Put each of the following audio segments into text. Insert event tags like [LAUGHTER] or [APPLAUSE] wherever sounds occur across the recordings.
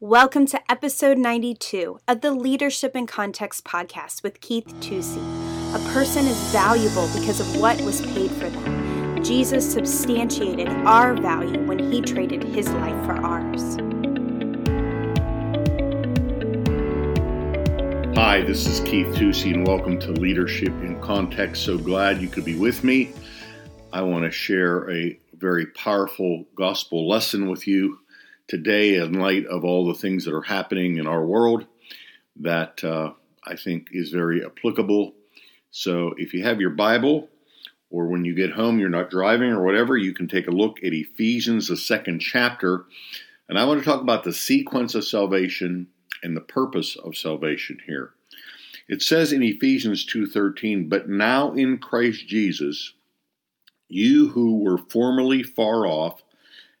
Welcome to episode 92 of the Leadership in Context podcast with Keith Tucci. A person is valuable because of what was paid for them. Jesus substantiated our value when he traded his life for ours. Hi, this is Keith Tucci, and welcome to Leadership in Context. So glad you could be with me. I want to share a very powerful gospel lesson with you today in light of all the things that are happening in our world that uh, I think is very applicable. So if you have your Bible, or when you get home, you're not driving or whatever, you can take a look at Ephesians, the second chapter. And I want to talk about the sequence of salvation and the purpose of salvation here. It says in Ephesians 2:13, "But now in Christ Jesus, you who were formerly far off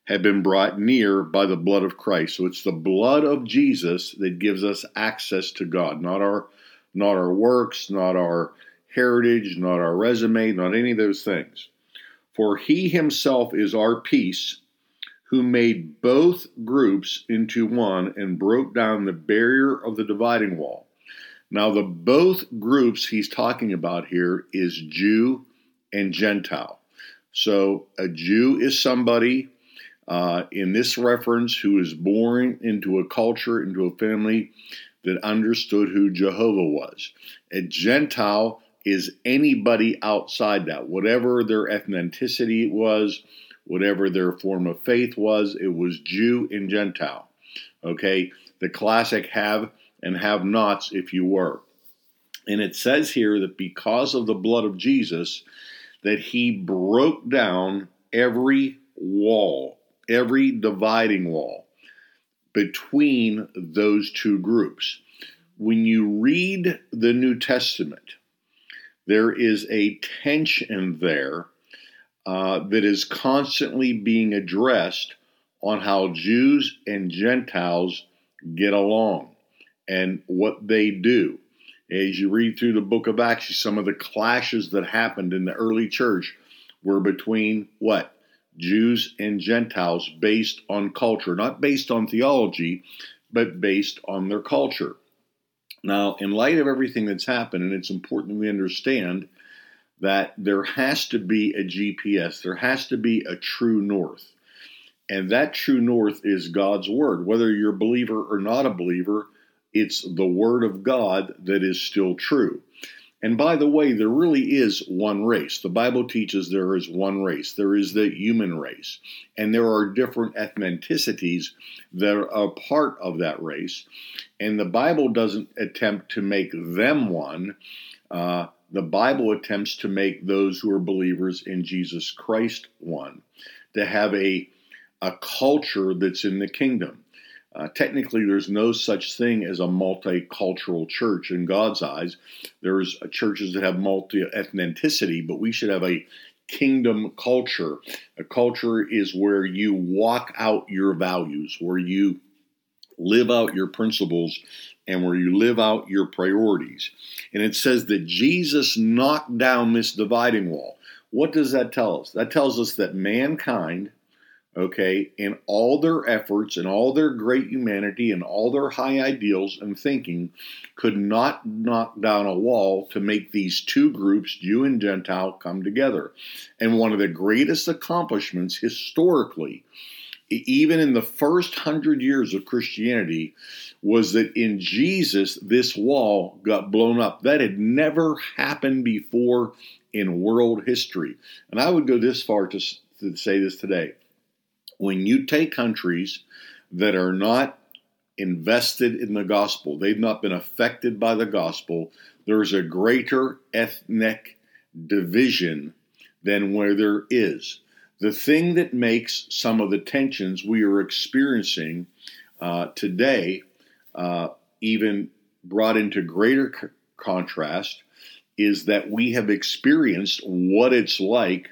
have been brought near by the blood of Christ. So it's the blood of Jesus that gives us access to God, not our not our works, not our heritage, not our resume, not any of those things. For he himself is our peace, who made both groups into one and broke down the barrier of the dividing wall. Now, the both groups he's talking about here is Jew and Gentile. So, a Jew is somebody uh, in this reference who is born into a culture, into a family that understood who Jehovah was. A Gentile is anybody outside that, whatever their ethnicity was, whatever their form of faith was, it was Jew and Gentile. Okay, the classic have and have nots, if you were. And it says here that because of the blood of Jesus, that he broke down every wall every dividing wall between those two groups. When you read the New Testament, there is a tension there uh, that is constantly being addressed on how Jews and Gentiles get along and what they do. As you read through the book of Acts, some of the clashes that happened in the early church were between what? Jews and Gentiles based on culture, not based on theology, but based on their culture. Now, in light of everything that's happened, and it's important we understand that there has to be a GPS, there has to be a true north. And that true north is God's word. Whether you're a believer or not a believer, it's the word of God that is still true. And by the way, there really is one race. The Bible teaches there is one race. There is the human race. And there are different ethnicities that are part of that race. And the Bible doesn't attempt to make them one. Uh, the Bible attempts to make those who are believers in Jesus Christ one, to have a, a culture that's in the kingdom. Uh, technically, there's no such thing as a multicultural church in God's eyes. There's uh, churches that have multi ethnicity, but we should have a kingdom culture. A culture is where you walk out your values, where you live out your principles, and where you live out your priorities. And it says that Jesus knocked down this dividing wall. What does that tell us? That tells us that mankind okay, in all their efforts and all their great humanity and all their high ideals and thinking, could not knock down a wall to make these two groups, Jew and Gentile, come together. And one of the greatest accomplishments historically, even in the first hundred years of Christianity, was that in Jesus, this wall got blown up. That had never happened before in world history. And I would go this far to, to say this today when you take countries that are not invested in the gospel, they've not been affected by the gospel, there's a greater ethnic division than where there is. The thing that makes some of the tensions we are experiencing uh, today uh, even brought into greater c- contrast is that we have experienced what it's like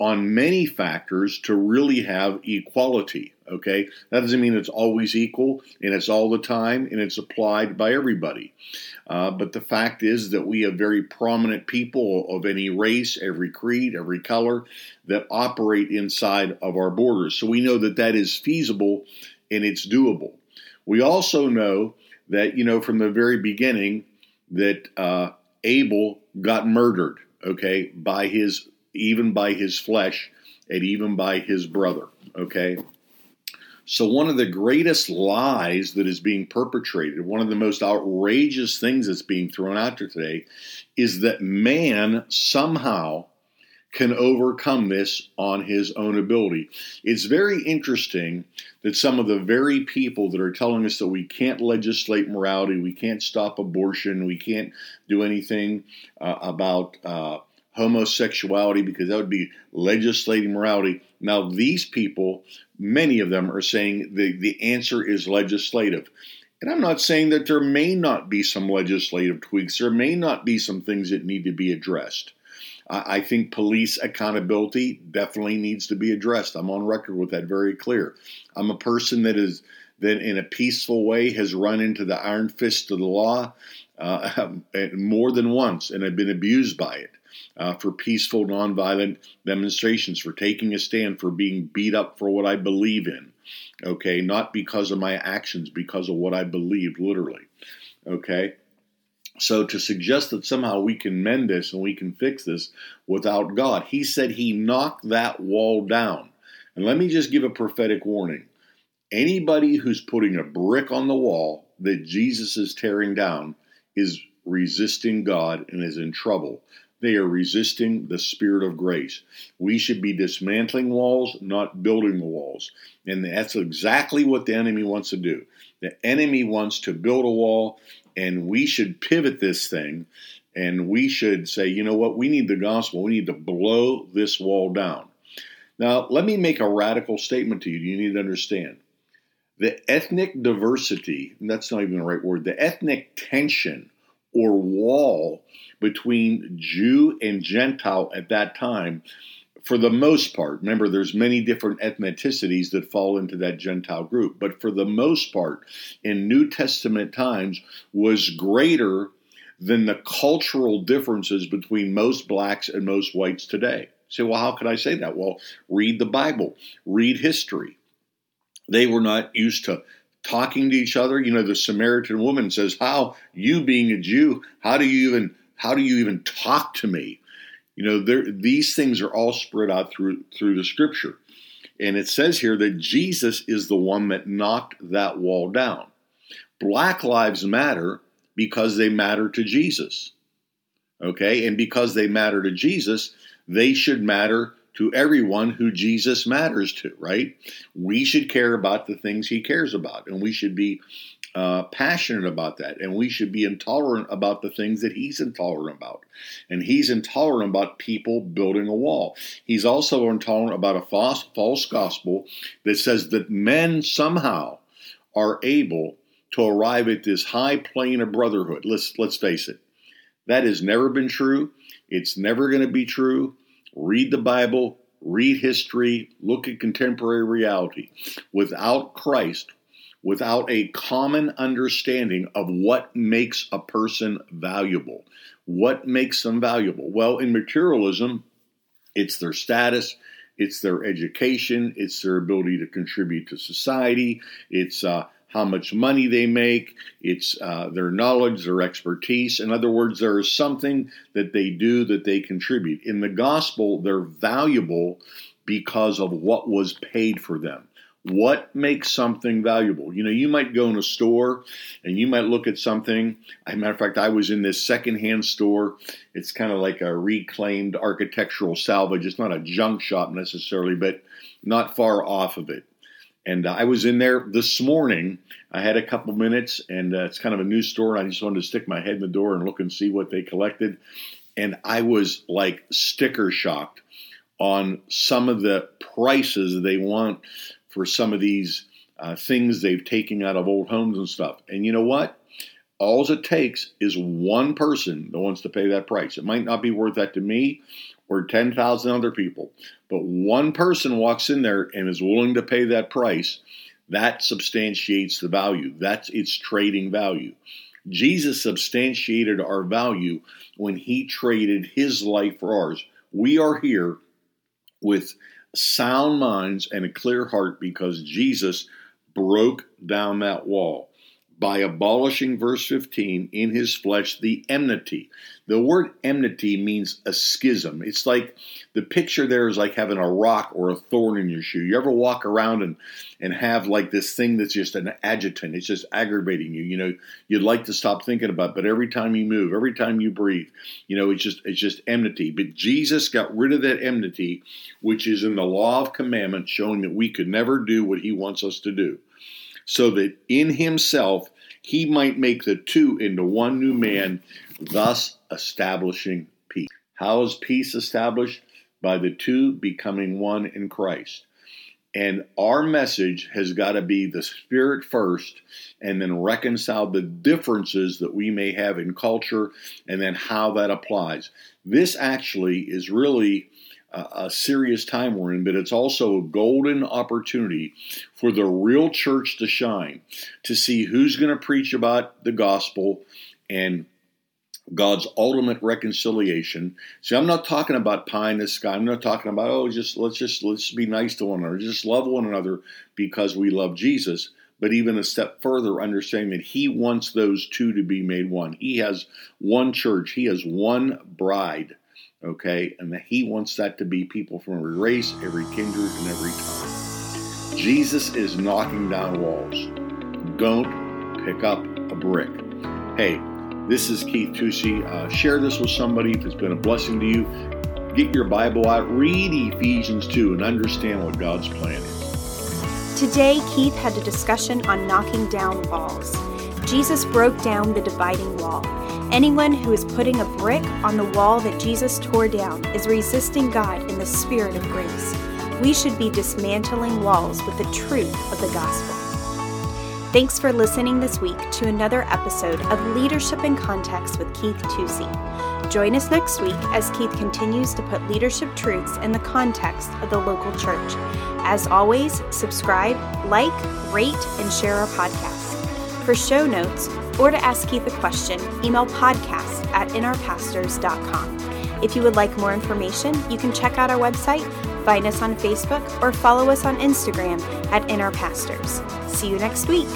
on many factors to really have equality. Okay, that doesn't mean it's always equal and it's all the time and it's applied by everybody. Uh, but the fact is that we have very prominent people of any race, every creed, every color that operate inside of our borders. So we know that that is feasible and it's doable. We also know that, you know, from the very beginning, that uh, Abel got murdered, okay, by his, even by his flesh and even by his brother, okay? So, one of the greatest lies that is being perpetrated, one of the most outrageous things that's being thrown out there today, is that man somehow can overcome this on his own ability. It's very interesting that some of the very people that are telling us that we can't legislate morality, we can't stop abortion, we can't do anything uh, about uh, homosexuality because that would be legislating morality. Now, these people, many of them are saying the, the answer is legislative. And I'm not saying that there may not be some legislative tweaks, there may not be some things that need to be addressed. I think police accountability definitely needs to be addressed. I'm on record with that very clear. I'm a person that is that in a peaceful way has run into the iron fist of the law uh, [LAUGHS] more than once and have been abused by it. Uh, for peaceful, nonviolent demonstrations, for taking a stand, for being beat up for what I believe in. Okay, not because of my actions, because of what I believe, literally. Okay, so to suggest that somehow we can mend this and we can fix this without God, he said he knocked that wall down. And let me just give a prophetic warning. Anybody who's putting a brick on the wall that Jesus is tearing down is resisting God and is in trouble. They are resisting the spirit of grace. We should be dismantling walls, not building walls. And that's exactly what the enemy wants to do. The enemy wants to build a wall and we should pivot this thing and we should say, you know what, we need the gospel. We need to blow this wall down. Now, let me make a radical statement to you. You need to understand the ethnic diversity, that's not even the right word, the ethnic tension or wall between Jew and Gentile at that time for the most part, remember there's many different ethnicities that fall into that Gentile group, but for the most part, in New Testament times, was greater than the cultural differences between most blacks and most whites today. Say, well, how could I say that? Well, read the Bible, read history. They were not used to talking to each other. You know, the Samaritan woman says, "How you being a Jew, how do you even how do you even talk to me?" You know, there, these things are all spread out through through the scripture. And it says here that Jesus is the one that knocked that wall down. Black lives matter because they matter to Jesus. Okay? And because they matter to Jesus, they should matter to everyone who Jesus matters to, right? We should care about the things he cares about, and we should be uh, passionate about that, and we should be intolerant about the things that he's intolerant about. And he's intolerant about people building a wall. He's also intolerant about a false, false gospel that says that men somehow are able to arrive at this high plane of brotherhood. Let's let's face it, that has never been true. It's never going to be true. Read the Bible, read history, look at contemporary reality. Without Christ, without a common understanding of what makes a person valuable. What makes them valuable? Well, in materialism, it's their status, it's their education, it's their ability to contribute to society, it's uh, how much money they make, it's uh, their knowledge, their expertise. In other words, there is something that they do that they contribute. In the gospel, they're valuable because of what was paid for them. What makes something valuable? You know, you might go in a store and you might look at something. As a matter of fact, I was in this secondhand store. It's kind of like a reclaimed architectural salvage. It's not a junk shop necessarily, but not far off of it. And uh, I was in there this morning. I had a couple minutes, and uh, it's kind of a new store. And I just wanted to stick my head in the door and look and see what they collected. And I was like sticker shocked on some of the prices they want for some of these uh, things they've taken out of old homes and stuff. And you know what? All it takes is one person that wants to pay that price. It might not be worth that to me or 10,000 other people, but one person walks in there and is willing to pay that price. That substantiates the value. That's its trading value. Jesus substantiated our value when he traded his life for ours. We are here with sound minds and a clear heart because Jesus broke down that wall by abolishing, verse 15, in his flesh the enmity. The word enmity means a schism. It's like the picture there is like having a rock or a thorn in your shoe. You ever walk around and, and have like this thing that's just an adjutant, it's just aggravating you. You know, you'd like to stop thinking about, it, but every time you move, every time you breathe, you know, it's just it's just enmity. But Jesus got rid of that enmity, which is in the law of commandments, showing that we could never do what he wants us to do so that in himself he might make the two into one new man, thus establishing peace. How is peace established? By the two becoming one in Christ. And our message has got to be the spirit first, and then reconcile the differences that we may have in culture, and then how that applies. This actually is really a serious time we're in, but it's also a golden opportunity for the real church to shine, to see who's going to preach about the gospel and God's ultimate reconciliation. See, I'm not talking about pie in the sky. I'm not talking about oh, just let's just let's be nice to one another, just love one another because we love Jesus. But even a step further, understanding that He wants those two to be made one. He has one church. He has one bride okay? And that he wants that to be people from every race, every kindred, and every tongue. Jesus is knocking down walls. Don't pick up a brick. Hey, this is Keith Tucci. Uh, share this with somebody if it's been a blessing to you. Get your Bible out, read Ephesians 2, and understand what God's plan is. Today, Keith had a discussion on knocking down walls. Jesus broke down the dividing wall. Anyone who is putting a brick on the wall that Jesus tore down is resisting God in the spirit of grace. We should be dismantling walls with the truth of the gospel. Thanks for listening this week to another episode of Leadership in Context with Keith Tucci. Join us next week as Keith continues to put leadership truths in the context of the local church. As always, subscribe, like, rate, and share our podcast. For show notes or to ask Keith a question, email podcast at inourpastors.com. If you would like more information, you can check out our website, find us on Facebook, or follow us on Instagram at In Our Pastors. See you next week.